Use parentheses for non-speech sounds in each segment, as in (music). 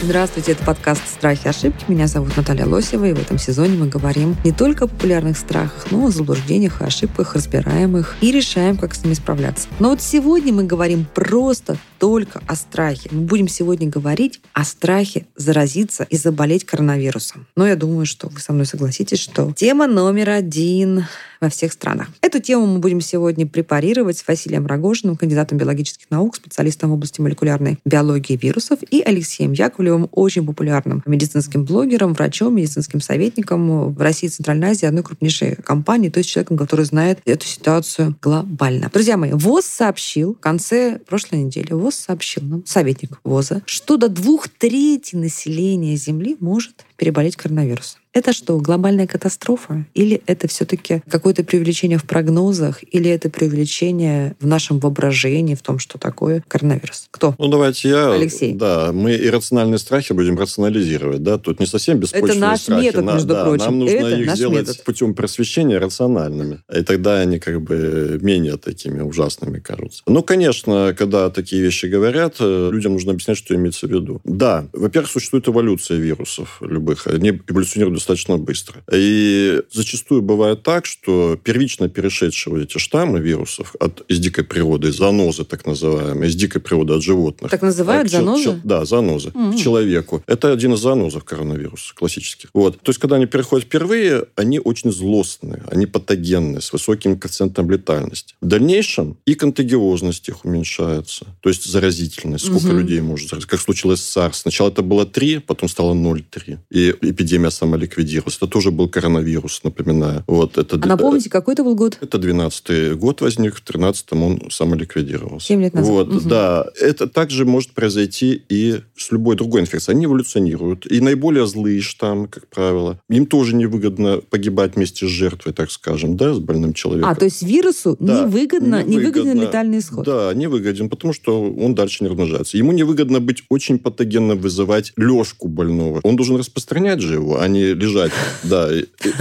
Здравствуйте, это подкаст «Страхи и ошибки». Меня зовут Наталья Лосева, и в этом сезоне мы говорим не только о популярных страхах, но и о заблуждениях и ошибках, разбираем их и решаем, как с ними справляться. Но вот сегодня мы говорим просто только о страхе. Мы будем сегодня говорить о страхе заразиться и заболеть коронавирусом. Но я думаю, что вы со мной согласитесь, что тема номер один во всех странах. Эту тему мы будем сегодня препарировать с Василием Рогожиным, кандидатом биологических наук, специалистом в области молекулярной биологии вирусов, и Алексеем Яковлевым, очень популярным медицинским блогером, врачом, медицинским советником в России и Центральной Азии, одной крупнейшей компании, то есть человеком, который знает эту ситуацию глобально. Друзья мои, ВОЗ сообщил в конце прошлой недели, ВОЗ сообщил нам, советник ВОЗа, что до двух трети населения Земли может переболеть коронавирусом. Это что, глобальная катастрофа? Или это все-таки какое-то привлечение в прогнозах? Или это привлечение в нашем воображении, в том, что такое коронавирус? Кто? Ну, давайте я... Алексей. Да, мы иррациональные страхи будем рационализировать, да, тут не совсем беспочвенные Это наш страхи. метод, На- между да, прочим. Нам нужно Это их сделать метод. путем просвещения рациональными. И тогда они как бы менее такими ужасными кажутся. Ну, конечно, когда такие вещи говорят, э, людям нужно объяснять, что имеется в виду. Да, во-первых, существует эволюция вирусов любых. Они эволюционируют достаточно быстро. И зачастую бывает так, что первично перешедшие вот эти штаммы вирусов от, из дикой природы, занозы так называемые, из дикой природы от животных, Так называют чел- занозы? чел- да, занозы. Мгм. К человеку. Это один из занозов коронавируса классических. Вот. То есть, когда они переходят впервые, они очень злостные, они патогенные, с высоким коэффициентом летальности. В дальнейшем и контагиозность их уменьшается, то есть заразительность, сколько Мгм. людей может заразить. Как случилось с SARS. Сначала это было 3, потом стало 0,3. И эпидемия самоликвидировалась. Это тоже был коронавирус, напоминаю. Вот, это, А напомните, какой это был год? это 12 год возник, в 13-м он самоликвидировался. Семь лет назад. Вот, Мгм. да. Это также может произойти и с любой другой инфекцией. Они эволюционируют. И наиболее злые штаммы, как правило, им тоже невыгодно погибать вместе с жертвой, так скажем, да, с больным человеком. А, то есть вирусу Да, невыгодно, невыгоден невыгодно. летальный исход. Да, невыгоден, потому что он дальше не размножается. Ему невыгодно быть очень патогенно вызывать лёжку больного. Он должен распространять же его, а не лежать. Да.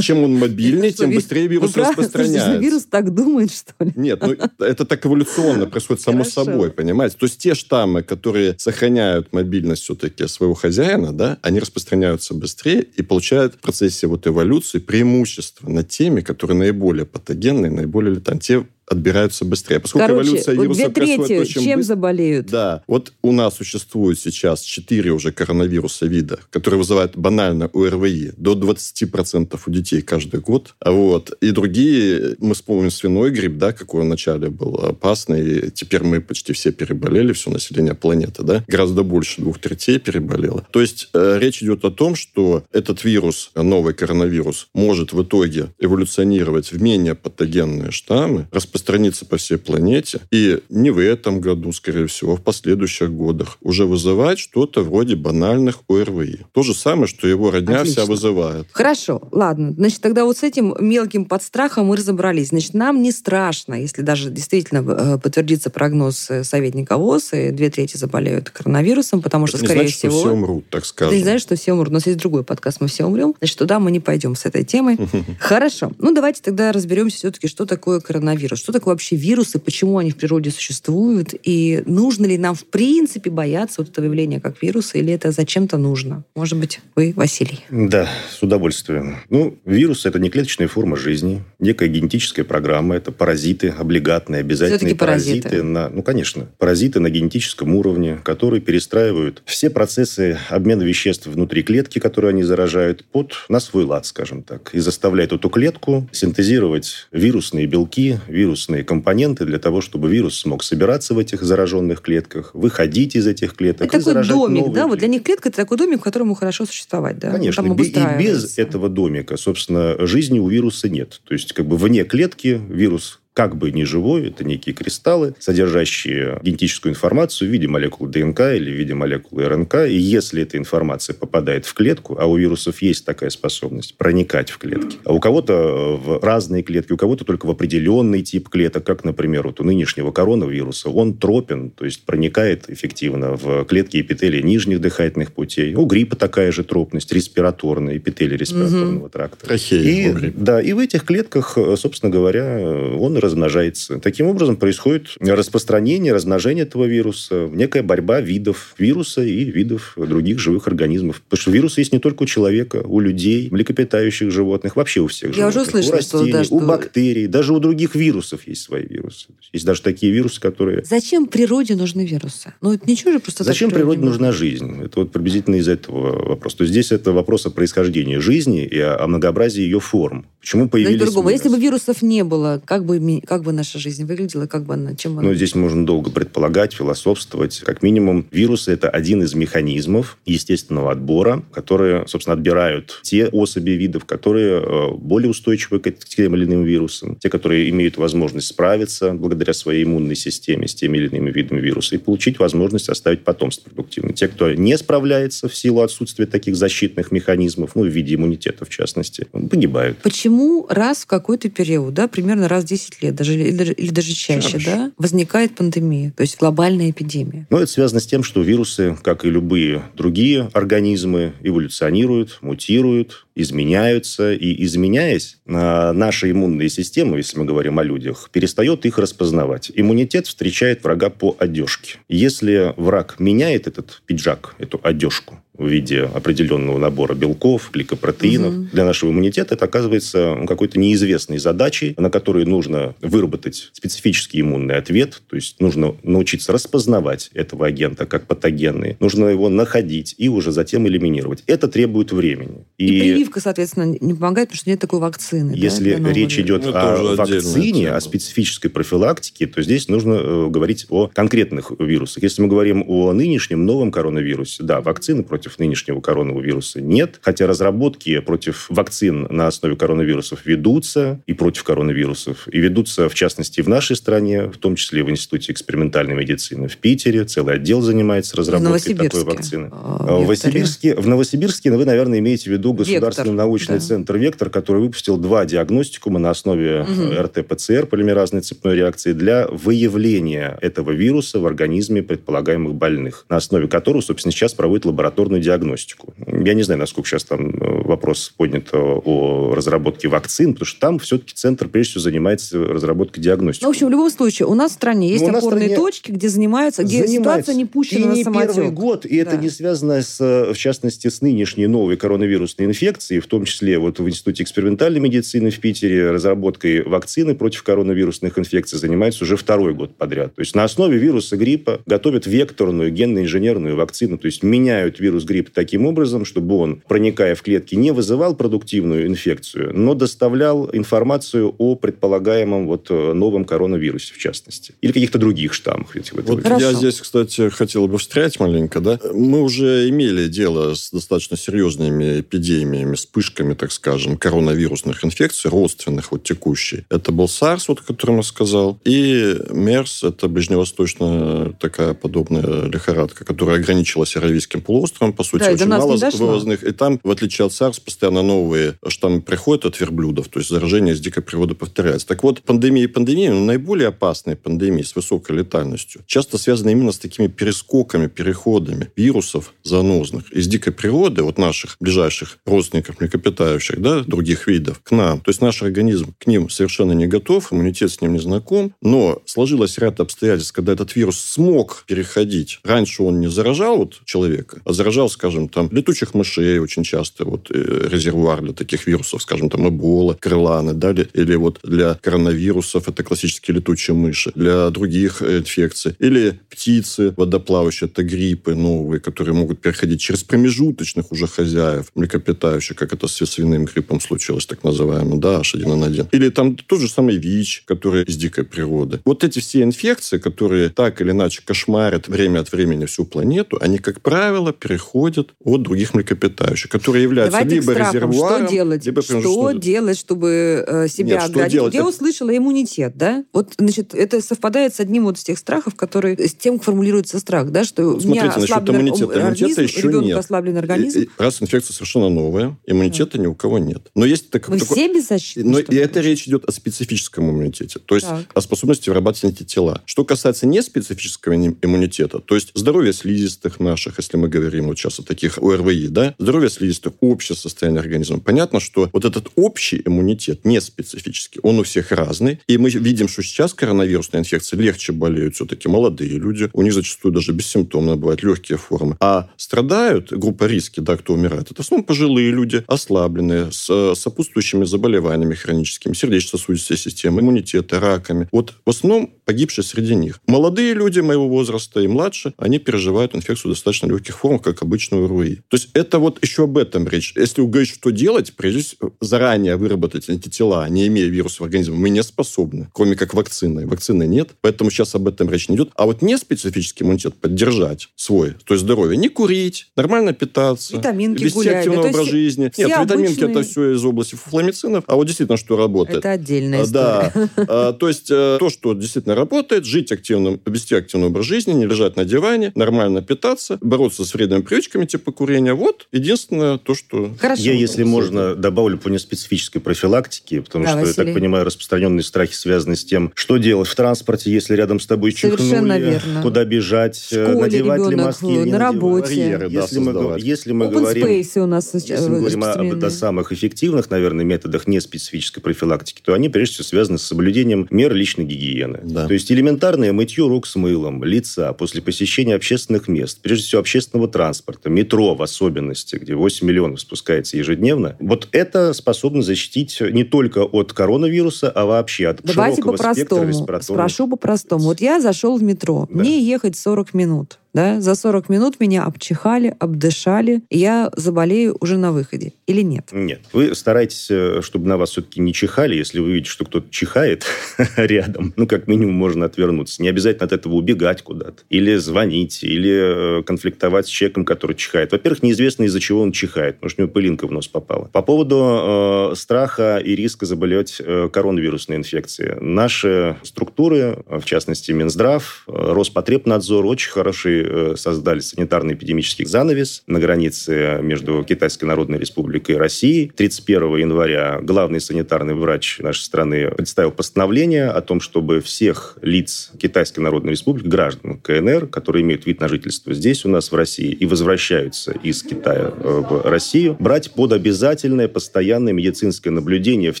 Чем он мобильнее, тем быстрее вирус? Слушайте, распространяется. Вирус так думает, что ли? Нет, ну это так эволюционно происходит само собой, понимаете? То есть те штаммы, которые сохраняют мобильность все-таки своего хозяина, да, они распространяются быстрее и получают в процессе вот эволюции преимущество над теми, которые наиболее патогенные, наиболее летальные. Те отбираются быстрее. Поскольку Короче, эволюция вот вируса две трети очень чем быстро- заболеют? да. Вот у нас существует сейчас четыре уже коронавируса вида, которые вызывают банально ОРВИ до 20% у детей каждый год. А Вот. И другие, мы вспомним свиной грипп, да, какой он вначале был опасный. И теперь мы почти все переболели, все население планеты, да. Гораздо больше двух третей переболело. То есть э, речь идет о том, что этот вирус, новый коронавирус, может в итоге эволюционировать в менее патогенные штаммы, распространиться по всей планете, и не в этом году, скорее всего, а в последующих годах уже вызывать что-то вроде банальных ОРВИ. То же самое, что его родня Отлично. вся вызывает. Хорошо, ладно. Значит, тогда вот с этим мелким подстрахом мы разобрались. Значит, нам не страшно, если даже действительно э, подтвердится прогноз э, советника ВОЗ, и две трети заболеют коронавирусом, потому что, Это не скорее значит, что всего... все умрут, так скажем. Ты не знаешь, что все умрут. У нас есть другой подкаст «Мы все умрем». Значит, туда мы не пойдем с этой темой. (laughs) Хорошо. Ну, давайте тогда разберемся все-таки, что такое коронавирус. Что такое вообще вирусы, почему они в природе существуют, и нужно ли нам в принципе бояться вот этого явления как вируса, или это зачем-то нужно? Может быть, вы, Василий? Да, с удовольствием. Ну, вирус – это не клеточная форма жизни, некая генетическая программа, это паразиты, облигатные, обязательные Всё-таки паразиты. на, ну, конечно, паразиты на генетическом уровне, которые перестраивают все процессы обмена веществ внутри клетки, которые они заражают, под на свой лад, скажем так, и заставляют эту клетку синтезировать вирусные белки, вирусные компоненты для того, чтобы вирус смог собираться в этих зараженных клетках, выходить из этих клеток Это такой домик, да? Вот клетки. для них клетка – это такой домик, в котором хорошо существовать, да? Конечно, и без этого домика, собственно, жизни у вируса нет. То есть, как бы вне клетки вирус как бы не живой, это некие кристаллы, содержащие генетическую информацию в виде молекул ДНК или в виде молекул РНК. И если эта информация попадает в клетку, а у вирусов есть такая способность проникать в клетки, а у кого-то в разные клетки, у кого-то только в определенный тип клеток, как, например, вот у нынешнего коронавируса, он тропен, то есть проникает эффективно в клетки эпителия нижних дыхательных путей. У гриппа такая же тропность, респираторная, эпителия респираторного угу. тракта. Трахея, и, да, и в этих клетках, собственно говоря, он размножается. Таким образом происходит распространение, размножение этого вируса, некая борьба видов вируса и видов других живых организмов. Потому что вирусы есть не только у человека, у людей, млекопитающих животных, вообще у всех Я животных. уже слышала, у растений, что, да, у что... бактерий, даже у других вирусов есть свои вирусы. Есть даже такие вирусы, которые... Зачем природе нужны вирусы? Ну, это ничего же просто Зачем природе нужна жизнь? Это вот приблизительно из этого вопрос. То есть здесь это вопрос о происхождении жизни и о многообразии ее форм. Почему появились... Да другого. Если бы вирусов не было, как бы, как бы наша жизнь выглядела, как бы она, чем она... Ну, здесь можно долго предполагать, философствовать. Как минимум, вирусы – это один из механизмов естественного отбора, которые, собственно, отбирают те особи видов, которые э, более устойчивы к тем или иным вирусам, те, которые имеют возможность справиться благодаря своей иммунной системе с теми или иными видами вируса и получить возможность оставить потомство продуктивно. Те, кто не справляется в силу отсутствия таких защитных механизмов, ну, в виде иммунитета, в частности, погибают. Почему раз в какой-то период, да, примерно раз в 10 лет, даже, или, даже, или даже чаще, чаще, да, возникает пандемия, то есть глобальная эпидемия? Ну, это связано с тем, что вирусы, как и любые другие организмы, эволюционируют, мутируют, изменяются, и изменяясь, а, наша иммунная система, если мы говорим о людях, перестает их распознавать. Иммунитет встречает врага по одежке. Если враг меняет этот пиджак, эту одежку, в виде определенного набора белков, гликопротеинов. Угу. Для нашего иммунитета это оказывается ну, какой-то неизвестной задачей, на которую нужно выработать специфический иммунный ответ. То есть нужно научиться распознавать этого агента как патогенный. Нужно его находить и уже затем элиминировать. Это требует времени. И, и прививка, соответственно, не помогает, потому что нет такой вакцины. Если да, речь идет ну, о вакцине, о специфической профилактике, то здесь нужно э, говорить о конкретных вирусах. Если мы говорим о нынешнем новом коронавирусе, да, вакцины против против нынешнего коронавируса нет, хотя разработки против вакцин на основе коронавирусов ведутся и против коронавирусов, и ведутся, в частности, в нашей стране, в том числе в Институте экспериментальной медицины в Питере. Целый отдел занимается разработкой такой вакцины. А, в, Новосибирске, в Новосибирске вы, наверное, имеете в виду Государственный Вектор, научный да. центр «Вектор», который выпустил два диагностикума на основе угу. РТ-ПЦР, полимеразной цепной реакции, для выявления этого вируса в организме предполагаемых больных, на основе которого, собственно, сейчас проводит лабораторную молекулярную диагностику. Я не знаю, насколько сейчас там э, вопрос поднят о разработке вакцин, потому что там все-таки центр, прежде всего, занимается разработкой диагностики. Ну, в общем, в любом случае, у нас в стране есть ну, опорные стране точки, где занимаются, где занимается. ситуация не пущена и на не самотек. первый год, и да. это не связано, с, э, в частности, с нынешней новой коронавирусной инфекцией, в том числе вот в Институте экспериментальной медицины в Питере разработкой вакцины против коронавирусных инфекций занимается уже второй год подряд. То есть на основе вируса гриппа готовят векторную генно-инженерную вакцину, то есть меняют вирус грипп таким образом, чтобы он, проникая в клетки, не вызывал продуктивную инфекцию, но доставлял информацию о предполагаемом вот э, новом коронавирусе, в частности. Или каких-то других штаммах. Вот я здесь, кстати, хотел бы встрять маленько. Да? Мы уже имели дело с достаточно серьезными эпидемиями, вспышками, так скажем, коронавирусных инфекций, родственных вот текущей. Это был SARS, вот, о котором я сказал, и MERS, это ближневосточная такая подобная лихорадка, которая ограничилась Аравийским полуостровом, по сути, да, очень мало вывозных. И там, в отличие от SARS, постоянно новые штаммы приходят от верблюдов, то есть заражение с дикой природы повторяется. Так вот, пандемия и пандемия, ну, наиболее опасные пандемии с высокой летальностью, часто связаны именно с такими перескоками, переходами вирусов занозных из дикой природы, вот наших ближайших родственников, млекопитающих, да, других видов, к нам. То есть наш организм к ним совершенно не готов, иммунитет с ним не знаком, но сложилось ряд обстоятельств, когда этот вирус смог переходить. Раньше он не заражал вот человека, а заражал, скажем, там, летучих мышей очень часто, вот, э, резервуар для таких вирусов, скажем, там, эбола, крыланы, да, или вот для коронавирусов это классические летучие мыши, для других э, инфекций. Или птицы водоплавающие, это гриппы новые, которые могут переходить через промежуточных уже хозяев, млекопитающих, как это с свиным гриппом случилось, так называемый, да, H1N1. Или там тот же самый ВИЧ, который из дикой природы. Вот эти все инфекции, которые так или иначе кошмарят время от времени всю планету, они, как правило, переходят исходят от других млекопитающих, которые являются Давайте либо резервуаром, Что делать? либо Что делать, чтобы э, себя Нет, оградить? делать? Я услышала иммунитет, да? Вот, значит, это совпадает с одним вот из тех страхов, который с тем формулируется страх, да, что у меня Смотрите, ослаблен иммунитета. ор- Иммунитета организм, еще нет. ослаблен организм. И- и Раз инфекция совершенно новая, иммунитета ни у кого нет. Но есть так, Мы такой- все беззащитны. Но и это речь идет о специфическом иммунитете, то есть Так. о способности вырабатывать антитела. Что касается неспецифического им- иммунитета, то есть здоровье слизистых наших, если мы говорим вот сейчас о таких ОРВИ, да, здоровье слизистых, общее состояние организма. Понятно, что вот этот общий иммунитет, не специфический, он у всех разный. И мы видим, что сейчас коронавирусная инфекция легче болеют все-таки молодые люди. У них зачастую даже бессимптомно бывают легкие формы. А страдают, группа риски, да, кто умирает, это в основном пожилые люди, ослабленные, с э, сопутствующими заболеваниями хроническими, сердечно-сосудистой системой, иммунитета, раками. Вот в основном погибшие среди них. Молодые люди моего возраста и младше, они переживают инфекцию достаточно легких формах, как обычную РУИ. То есть это вот еще об этом речь. Если вы говорите, что делать, прежде всего, заранее выработать антитела, не имея вируса в организме, мы не способны, кроме как вакцины. Вакцины нет, поэтому сейчас об этом речь не идет. А вот не специфический иммунитет поддержать свой, то есть здоровье, не курить, нормально питаться, Витаминки вести гулять, активный да, образ жизни. Нет, витаминки обычные- это все из области фуфламицинов, а вот действительно, что работает. Это отдельная А, история. Да. (laughs) То есть э, то, что действительно работает, жить активным, вести активный образ жизни, не лежать на диване, нормально питаться, бороться с вредными привычками типа курения. Вот единственное то, что... Хорошо. Я, если можно, добавлю по неспецифической профилактике, потому Да, что, я Василий. так понимаю, распространенные страхи связаны с тем, что делать в транспорте, если рядом с тобой Совершенно чихнули, верно. куда бежать, В школе надевать ли маски или не на надевать. работе. Барьеры, да, Если мы, если мы Open говорим... space у нас сейчас Если мы говорим о, об, о самых эффективных, наверное, методах неспецифической профилактики, то они, прежде всего, связаны с соблюдением мер личной гигиены. Да. То есть элементарное мытье рук с мылом, лица после посещения общественных мест, прежде всего общественного транспорта, метро в особенности, где 8 миллионов спускается ежедневно. Вот это способно защитить не только от коронавируса, а вообще от Давайте широкого спектра по-простому. респираторных Спрошу по-простому. Вот я зашел в метро. Да. Мне ехать 40 минут. Да? За 40 минут меня обчихали, обдышали. и Я заболею уже на выходе. Или нет? Нет. Вы стараетесь, э, чтобы на вас все-таки не чихали. Если вы видите, что кто-то чихает (laughs) рядом, ну, как минимум, можно отвернуться. Не обязательно от этого убегать куда-то. Или звонить, или э, конфликтовать с человеком, который чихает. Во-первых, неизвестно, из-за чего он чихает. Может, у него пылинка в нос попала. По поводу э, страха и риска заболеть э, коронавирусной инфекцией. Наши структуры, в частности, Минздрав, э, Роспотребнадзор, очень хороший э, создали санитарно-эпидемический занавес на границе между Китайской Народной Республикой и Россией. 31 января главный санитарный врач нашей страны представил постановление о том, чтобы всех лиц Китайской Народной Республики, граждан КНР, которые имеют вид на жительство здесь у нас в России и возвращаются из Китая э, в Россию, брать под обязательное постоянное медицинское наблюдение в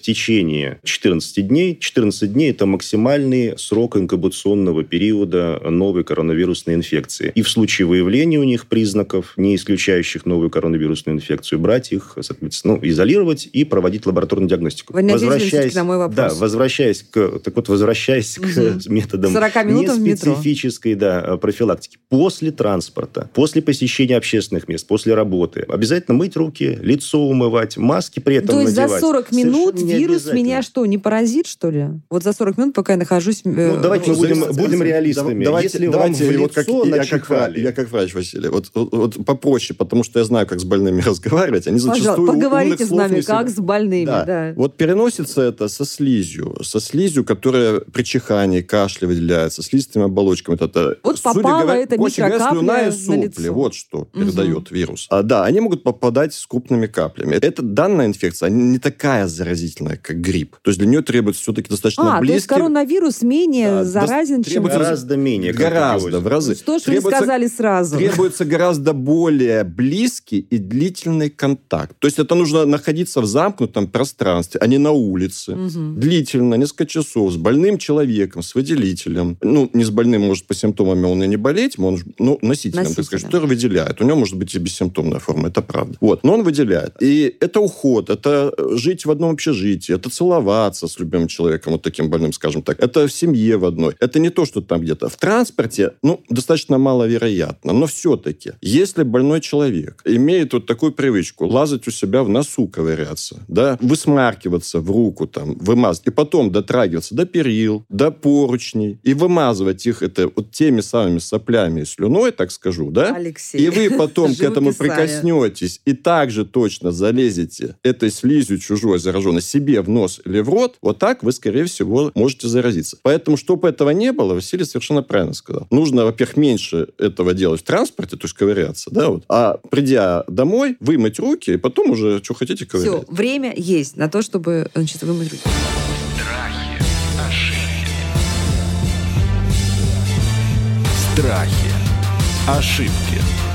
течение 14 дней. 14 дней – это максимальный срок инкубационного периода новой коронавирусной инфекции. И в случае выявления у них признаков, не исключающих новую коронавирусную инфекцию, брать их, соответственно, ну, изолировать и проводить лабораторную диагностику. Вы всё-таки на мой вопрос. Да, возвращаясь к, так вот, возвращаясь Мгм. к (laughs) методам 40 минутам в метро. неспецифической да, профилактики. После транспорта, после посещения общественных мест, после работы. Обязательно мыть руки, лицо умывать, маски при этом То есть за надевать. 40 минут Совершенно вирус меня что, не поразит, что ли? Вот за 40 минут, пока я нахожусь... э, Ну, давайте мы в- будем, будем реалистами. Давайте, Если давайте вам в вот как, лицо я, как как, я как врач, Василий, вот, вот, вот попроще, потому что я знаю, как с больными (laughs) разговаривать. Они зачастую Пожалуйста, поговорите с нами, как с больными. Да. да. Вот переносится это со слизью, со слизью, которая при чихании, кашле выделяется, слизистыми оболочками. Это, вот судя попала говоря, эта микрокапля и сопли, вот что передает угу. вирус. А, да, они могут попадать с крупными каплями. Это данная инфекция, она не такая заразительная, как грипп. То есть для нее требуется все-таки достаточно а, близкий... то есть коронавирус менее да, заразен, чем... Гораздо менее. Гораздо, в разы. Ну, 160 сказали сразу? Требуется гораздо более близкий и длительный контакт. То есть это нужно находиться в замкнутом пространстве, а не на улице. Мгм. Длительно, несколько часов, с больным человеком, с выделителем. Ну, не с больным, может, по симптомам он и не болеть, он, ну, носителем, так сказать, Носителем. который выделяет. У него может быть и бессимптомная форма, это правда. Вот, но он выделяет. И это уход, это жить в одном общежитии, это целоваться с любимым человеком, вот таким больным, скажем так. Это в семье в одной. Это не то, что там где-то. В транспорте, ну, достаточно мало маловероятно. Но все-таки, если больной человек имеет вот такую привычку лазать у себя в носу, ковыряться, да, высмаркиваться в руку, там, вымазать, и потом дотрагиваться до перил, до поручней, и вымазывать их это вот теми самыми соплями и слюной, так скажу, да? Алексей. И вы потом к этому прикоснетесь и также точно залезете этой слизью чужой зараженной себе в нос или в рот, вот так вы, скорее всего, можете заразиться. Поэтому, чтобы этого не было, Василий совершенно правильно сказал. Нужно, во-первых, меньше этого делать в транспорте, то есть ковыряться, да, вот. А придя домой, вымыть руки, и потом уже, что хотите, Все, ковырять. время есть на то, чтобы значит, вымыть руки. Страхи, ошибки, Страхи. Ошибки.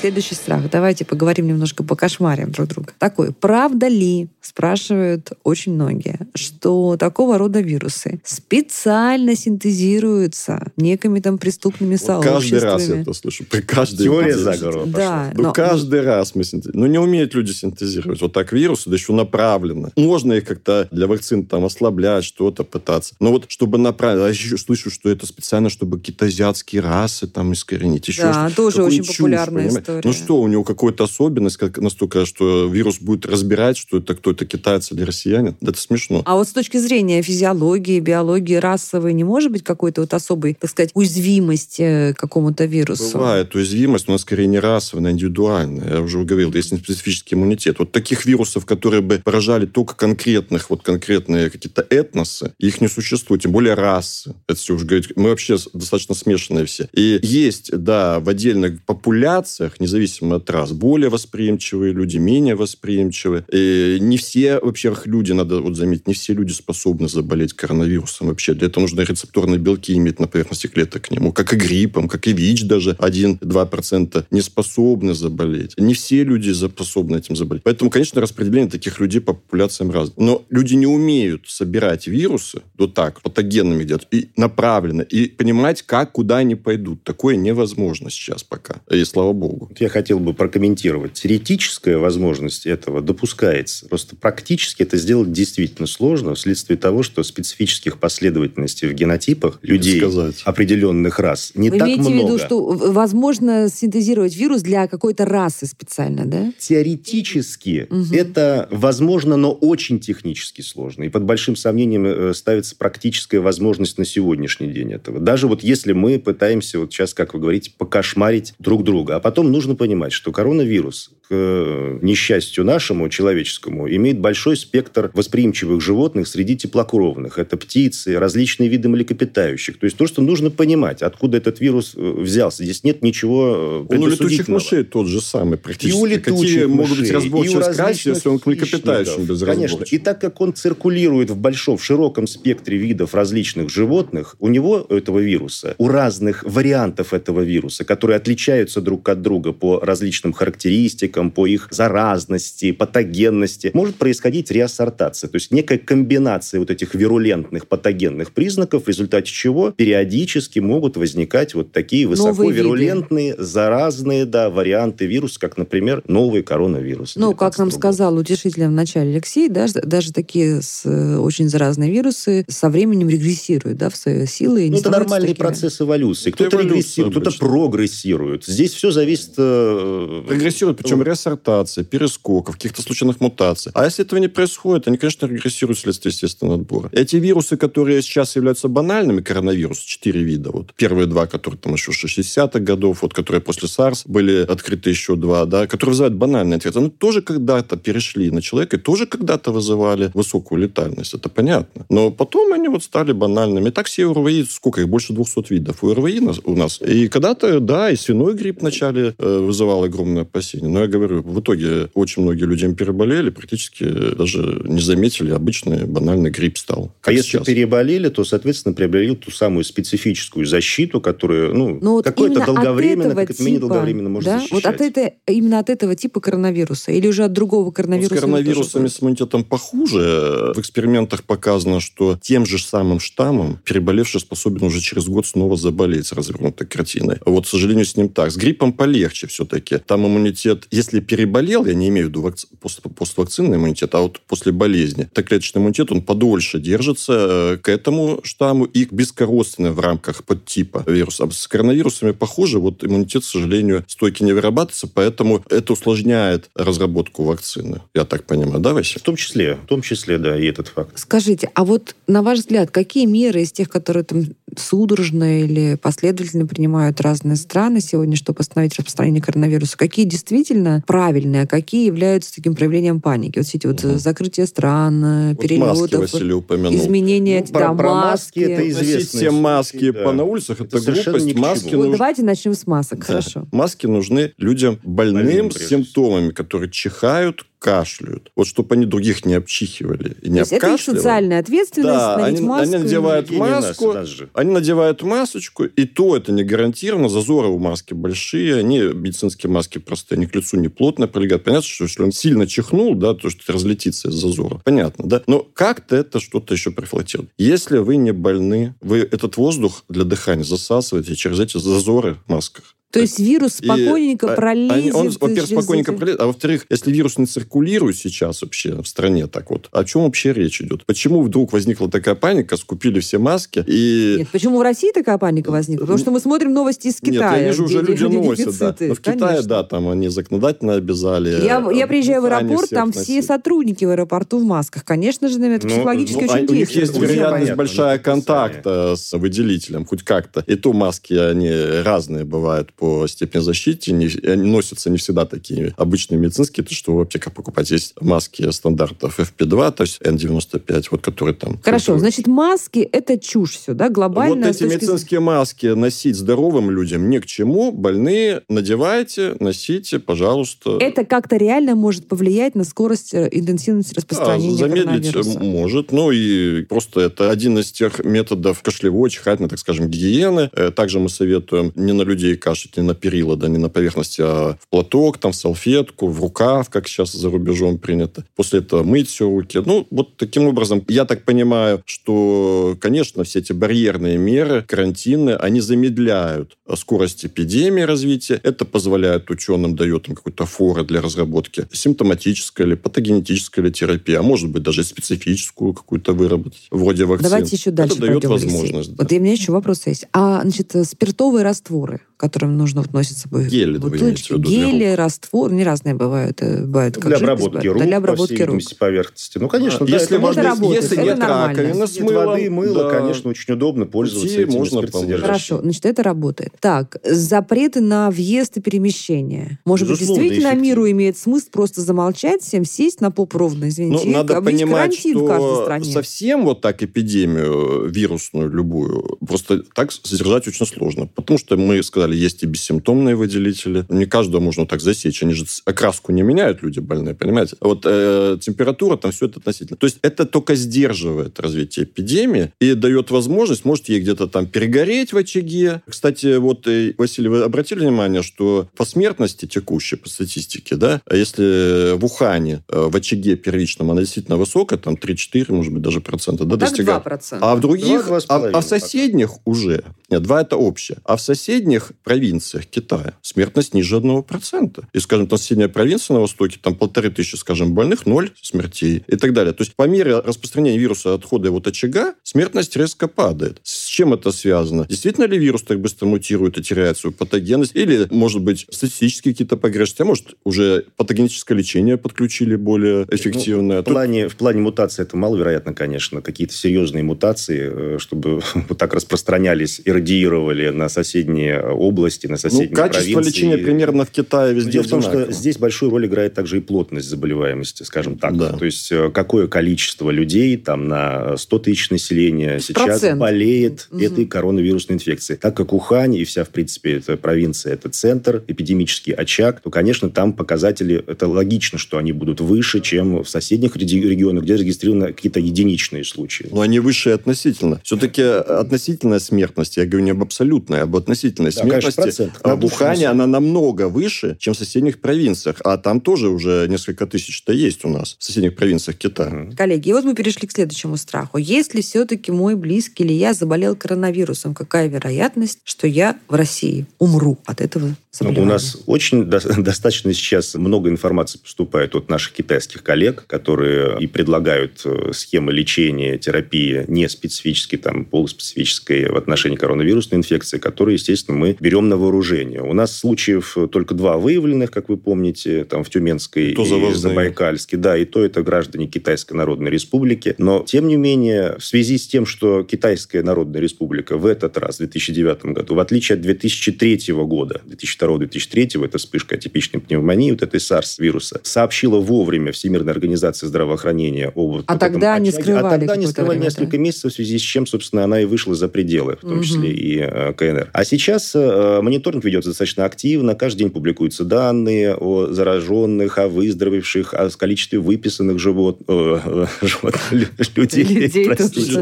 Следующий страх. Давайте поговорим немножко по кошмарим друг друга. Такой. Правда ли, спрашивают очень многие, что такого рода вирусы специально синтезируются некими там преступными Вот каждый раз я сообществами? это слышу. При каждой Теория заговора Да, Ну, но- каждый раз мы синтезируем. Ну, не умеют люди синтезировать. Вот так вирусы, да еще направленно. Можно их как-то для вакцин там ослаблять, что-то пытаться. Но вот чтобы направить... А еще слышу, что это специально, чтобы какие-то азиатские расы там искоренить. Еще Да, что-то. тоже очень чушь, популярная понимаете? История. Ну что, у него какая-то особенность как настолько, что вирус будет разбирать, что это кто-то китаец или россиянин? Да это смешно. А вот с точки зрения физиологии, биологии, расовой, не может быть какой-то вот особой, так сказать, уязвимости к какому-то вирусу? Бывает уязвимость, но она скорее не расовая, она индивидуальная. Я уже говорил, есть специфический иммунитет. Вот таких вирусов, которые бы поражали только конкретных, вот конкретные какие-то этносы, их не существует, тем более расы. Это все уже говорить. Мы вообще достаточно смешанные все. И есть, да, в отдельных популяциях, независимо от рас, более восприимчивые люди, менее восприимчивые. И не все, вообще, люди, надо вот заметить, не все люди способны заболеть коронавирусом вообще. Для этого нужны рецепторные белки иметь на поверхности клеток к нему, как и гриппом, как и ВИЧ даже 1-2% не способны заболеть. Не все люди способны этим заболеть. Поэтому, конечно, распределение таких людей по популяциям разное. Но люди не умеют собирать вирусы вот так, патогенными делать, и направленно, и понимать, как, куда они пойдут. Такое невозможно сейчас пока. И слава богу. Вот Я хотел бы прокомментировать. Теоретическая возможность этого допускается. Просто практически это сделать действительно сложно вследствие того, что специфических последовательностей в генотипах людей сказать. определенных рас не Вы так имеете много. в виду, что в- возможно синтезировать вирус для какой-то расы специально, да? Теоретически Мгм. это возможно, но очень технически сложно. И под большим сомнением э, ставится практическая возможность на сегодняшний день этого. Даже вот если мы пытаемся вот сейчас, как вы говорите, покошмарить друг друга. А потом нужно понимать, что коронавирус, к э, несчастью нашему, человеческому, имеет большой спектр восприимчивых животных среди теплокровных. Это птицы, различные виды млекопитающих. То есть то, что нужно понимать, откуда этот вирус э, взялся. Здесь нет ничего э, Он у летучих мышей тот же самый И практически. у летучих Какие могут быть и разборчивость красить, если он к млекопитающим без Конечно. И так как он циркулирует в большом, в широком спектре видов различных животных, у него, этого вируса, у разных вариантов этого вируса, которые отличаются друг от друга по различным характеристикам, по их заразности, патогенности, может происходить реассортация. То есть некая комбинация вот этих вирулентных патогенных признаков, в результате чего периодически могут возникать вот такие высоко вирулентные, заразные, да, варианты вируса, как, например, новый коронавирус. Ну, как нам 19 года. сказал утешительно в начале Алексей, даже, даже такие с, э, очень заразные вирусы со временем регрессируют да, в свои силы. и не Ну, это нормальный такими. процесс эволюции. Кто-то регрессирует, кто-то прогрессирует. Здесь все зависит... э, Регрессируют, причем реассортация, перескоков, каких-то случайных мутаций. А если этого не происходит, они, конечно, регрессируют вследствие естественного отбора. Эти вирусы, которые сейчас являются банальными, коронавирус, четыре вида. Вот. Первые два, которые там еще 60-х годов, вот, которые после SARS были открыты еще два, да, которые вызывают банальный ответ. Они тоже когда-то перешли на человека и тоже когда-то вызывали высокую летальность. Это понятно. Но потом они вот стали банальными. И так все ОРВИ, сколько их? Больше 200 видов у ОРВИ нас- у нас. И когда-то, да, и свиной грипп вначале э, вызывал огромное опасение. Но я говорю, в итоге очень многие люди им переболели, практически даже не заметили, обычный банальный грипп стал. А если сейчас. переболели, то, соответственно, приобрели ту самую специфическую защиту, которая, ну, Ну, вот какое-то долговременно, как это менее типа, долговременно может да? защищать. Вот от это, именно от этого типа коронавируса? Или уже от другого Ну, коронавируса? с коронавирусами, с иммунитетом похуже. В экспериментах показано, что тем же самым штаммом переболевший способен уже через год снова заболеть с развернутой картиной. Вот, к сожалению, с ним так. С гриппом полегче все-таки. Там иммунитет, если переболел, я не имею в виду вакци... пост... поствакцинный иммунитет, а вот после болезни, так клеточный иммунитет, он подольше держится э, к этому штамму и бескоростный в рамках подтипа вируса. А с коронавирусами похоже, вот иммунитет, к сожалению, стойки не вырабатывается, поэтому это усложняет разработку вакцины. Я так понимаю, да, Вася? В том числе, в том числе, да, и этот факт. Скажите, а вот на ваш взгляд, какие меры из тех, которые там судорожно или последовательно принимают разные страны сегодня, чтобы остановить распространение коронавируса, какие действительно правильные, а какие являются таким проявлением паники? Вот все эти вот угу. закрытие стран, вот перелетов, маски, изменения, ну, про, да, про маски. это известно. все маски да. по на улицах, это, это глупость. Маски вот давайте начнем с масок, да. хорошо. Маски нужны людям больным, больным с симптомами, которые чихают, кашляют. Вот чтобы они других не обчихивали и не То есть это их социальная ответственность, да, они, маску. они надевают маску, нас, нас они надевают масочку, и то это не гарантированно. Зазоры у маски большие, они медицинские маски простые, они к лицу не плотно прилегают. Понятно, что если он сильно чихнул, да, то что разлетится из зазора. Понятно, да? Но как-то это что-то еще профилактирует. Если вы не больны, вы этот воздух для дыхания засасываете через эти зазоры в масках. То есть вирус спокойненько и пролезет. Он, во-первых, спокойненько пролезет, а во-вторых, если вирус не циркулирует сейчас вообще в стране, так вот, о чем вообще речь идет? Почему вдруг возникла такая паника, скупили все маски и... Нет, почему в России такая паника возникла? Потому что мы смотрим новости из Китая. Нет, они же уже люди (laughs) носят, да. Но в Китае, да, там они законодательно обязали. Я, я приезжаю в аэропорт, там носить. все сотрудники в аэропорту в масках. Конечно же, наверное, это ну, психологически ну, очень У них есть вероятность большая контакта с выделителем, хоть как-то. И то маски, они разные бывают по степени защиты не, они носятся не всегда такие обычные медицинские, то, что в аптеках покупать. Есть маски стандартов FP2, то есть N95, вот которые там... Хорошо, которые... значит, маски – это чушь все, да, глобально. Вот эти точки... медицинские маски носить здоровым людям ни к чему. Больные надевайте, носите, пожалуйста. Это как-то реально может повлиять на скорость, э, интенсивность распространения да, замедлить может. Ну и просто это один из тех методов кашлевой, чихательной, так скажем, гигиены. Э, также мы советуем не на людей кашлять, не на перила, да, не на поверхности, а в платок, там, в салфетку, в рукав, как сейчас за рубежом принято. После этого мыть все руки. Ну, вот таким образом, я так понимаю, что, конечно, все эти барьерные меры, карантины, они замедляют скорость эпидемии развития. Это позволяет ученым, дает им какой-то форы для разработки симптоматической или патогенетической или терапии, а может быть даже специфическую какую-то выработать, вроде вакцин. Давайте еще дальше Это дает возможность. Да. Вот у меня еще вопрос есть. А, значит, спиртовые растворы, к которым нужно относиться бы Гели, бутылочки, гели, раствор, не разные бывают. Э, бывают как для обработки рук, для обработки рук. поверхности. Ну, конечно, да, если, это можно, работает, если это нет раковины с мылом, воды, мыло, да. конечно, очень удобно пользоваться этими можно Хорошо, значит, это работает. Так, запреты на въезд и перемещение. Может Безусловно, быть, действительно миру имеет смысл просто замолчать всем, сесть на поп ровно, извините, ну, надо понимать, что совсем вот так эпидемию вирусную любую просто так содержать очень сложно. Потому что мы сказали, есть и бессимптомные выделители. Не каждого можно так засечь. Они же окраску не меняют, люди больные, понимаете? Вот э, температура, там все это относительно. То есть это только сдерживает развитие эпидемии и дает возможность, может, ей где-то там перегореть в очаге. Кстати, вот, э, Василий, вы обратили внимание, что по смертности текущей, по статистике, да, если в Ухане э, в очаге первичном она действительно высокая, там 3-4, может быть, даже процента, да, так достигает. 2%. А в других, 2, а, а в соседних уже, нет, 2 это общее, а в соседних провинциях Китая смертность ниже одного процента. И, скажем, там соседняя провинция на востоке, там полторы тысячи, скажем, больных, ноль смертей и так далее. То есть по мере распространения вируса отхода от очага смертность резко падает. Чем это связано? Действительно ли вирус так быстро мутирует и теряет свою патогенность? Или, может быть, статистические какие-то погрешности? А может, уже патогеническое лечение подключили более эффективное? Ну, в, плане, в плане мутации это маловероятно, конечно. Какие-то серьезные мутации, э, чтобы (laughs) вот так распространялись и радиировали на соседние области, на соседние ну, качество провинции. лечения примерно в Китае везде Дело в том, что здесь большую роль играет также и плотность заболеваемости, скажем так. Да. То есть, э, какое количество людей там на 100 тысяч населения сейчас Процент. болеет угу. этой коронавирусной инфекцией. Так как Ухань и вся, в принципе, эта провинция, это центр, эпидемический очаг, то, конечно, там показатели, это логично, что они будут выше, чем в соседних регионах, где зарегистрированы какие-то единичные случаи. Но они выше относительно. Все-таки относительная смертность, я говорю не об абсолютной, а об относительной да, смертности. Конечно, а в Ухане она намного выше, чем в соседних провинциях. А там тоже уже несколько тысяч-то есть у нас, в соседних провинциях Китая. Коллеги, и вот мы перешли к следующему страху. Если все-таки мой близкий или я заболел коронавирусом, какая вероятность, что я в России умру от этого заболевания? Ну, у нас очень до- (laughs) достаточно сейчас много информации поступает от наших китайских коллег, которые и предлагают э, схемы лечения, терапии не специфической, там, полуспецифической в отношении коронавирусной инфекции, которые, естественно, мы берем на вооружение. У нас случаев только два выявленных, как вы помните, там в Тюменской И то и. Забайкальске. Да, и то это граждане Китайской Народной Республики. Но, тем не менее, в связи с тем, что Китайская Народная Республика в этот раз, в 2009 году, в отличие от 2003 года, 2002-2003, это вспышка атипичной пневмонии, вот этой SARS-вируса, сообщила вовремя Всемирной организации здравоохранения об вот А этом тогда они очаге. скрывали А тогда они скрывали время, несколько да? месяцев, в связи с чем, собственно, она и вышла за пределы, в том Мгм. числе и э, КНР. А сейчас э, мониторинг ведется достаточно активно. Каждый день публикуются данные о зараженных, о выздоровевших, о количестве выписанных живот, э, э, (laughs) живот- лю- (laughs) людей. Людей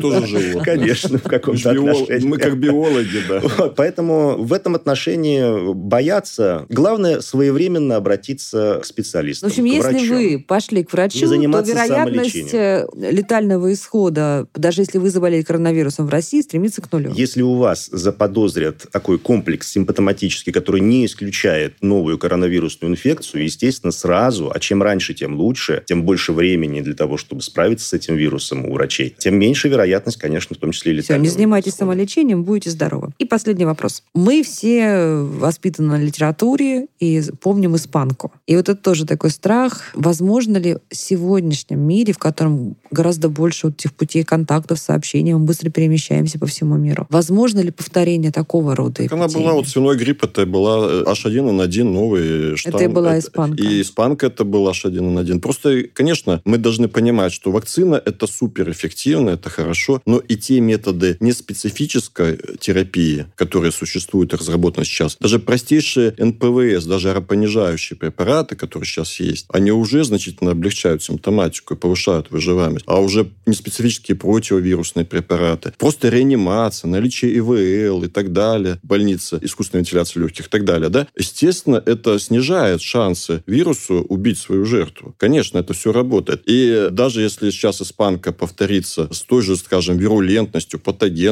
тоже живут. Конечно, в каком-то био- отношении. мы как биологи, да. (laughs) Вот, поэтому в этом отношении бояться. Главное своевременно обратиться к специалистам. В общем, если вы пошли к врачу, то вероятность э, летального исхода, даже если вы заболели коронавирусом в России, стремится к нулю. Если у вас заподозрят такой комплекс симптоматический, который не исключает новую коронавирусную инфекцию, естественно, сразу, а чем раньше, тем лучше, тем больше времени для того, чтобы справиться с этим вирусом у врачей, тем меньше вероятность, конечно, в том числе и Все, летального не занимайтесь самолечением, будете здоровы. И последний вопрос. Мы все воспитаны на литературе и помним испанку. И вот это тоже такой страх. Возможно ли в сегодняшнем мире, в котором гораздо больше вот этих путей контактов, сообщений, мы быстро перемещаемся по всему миру, возможно ли повторение такого рода Так она эпидемии? была, вот свиной грипп, это была э, H1N1 новый штамм. Это и была испанка. И испанка это был H1N1. Просто, конечно, мы должны понимать, что вакцина это суперэффективно, это хорошо, но и те методы неспецифической терапии, которые существуют и разработаны сейчас, даже простейшие НПВС, даже аэропонижающие препараты, которые сейчас есть, они уже значительно облегчают симптоматику и повышают выживаемость. А уже неспецифические противовирусные препараты, просто реанимация, наличие ИВЛ и так далее, больница, искусственная вентиляция легких и так далее, да, естественно, это снижает шансы вирусу убить свою жертву. Конечно, это все работает. И даже если сейчас испанка повторится с той же, скажем, вирулентностью,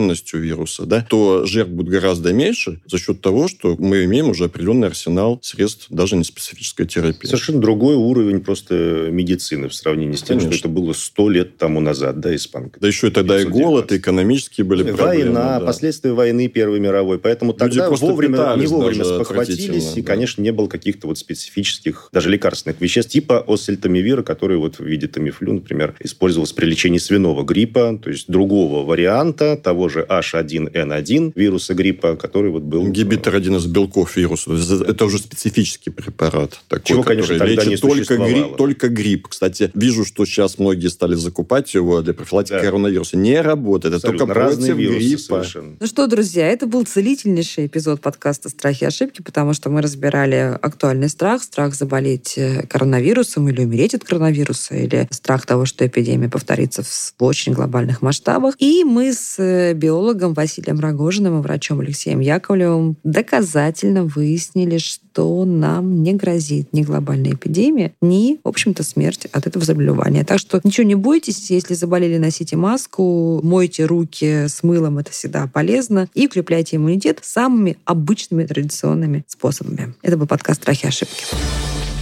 патогенностью вируса, да, то жертв будет гораздо меньше за счет того, что мы имеем уже определенный арсенал средств даже не специфической терапии. Совершенно другой уровень просто медицины в сравнении с тем, Конечно. что это было сто лет тому назад, да, испанка. Да еще и тогда и 919. голод, и экономические были проблемы. Война, да. последствия войны Первой мировой. Поэтому тогда вовремя, не вовремя спохватились, отвратительно, и, да. конечно, не было каких-то вот специфических, даже лекарственных веществ, типа осельтамивира, который вот в виде тамифлю, например, использовался при лечении свиного гриппа, то есть другого варианта того же H1N1 вируса гриппа, который вот был... Ингибитор один из белков вируса. Это уже специфический препарат. Такой, Чего, конечно, тогда лечит не только грипп, только грипп. Кстати, вижу, что сейчас многие стали закупать его для профилактики Да. коронавируса. Не работает. Это Абсолютно только разные против вирусы гриппа. совершенно. Ну что, друзья, это был целительнейший эпизод подкаста «Страхи и ошибки», потому что мы разбирали актуальный страх, страх заболеть э, коронавирусом или умереть от коронавируса, или страх того, что эпидемия повторится в очень глобальных масштабах. И мы с э, биологом Василием Рогожиным и врачом Алексеем Яковлевым доказательно выяснили, что нам не грозит ни глобальная эпидемия, ни, в общем-то, смерть от этого заболевания. Так что ничего не бойтесь, если заболели, носите маску, мойте руки с мылом, это всегда полезно, и укрепляйте иммунитет самыми обычными традиционными способами. Это был подкаст «Страхи и ошибки».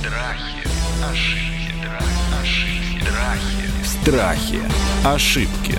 Страхи, ошибки, ошибки, страхи. Страхи. Ошибки.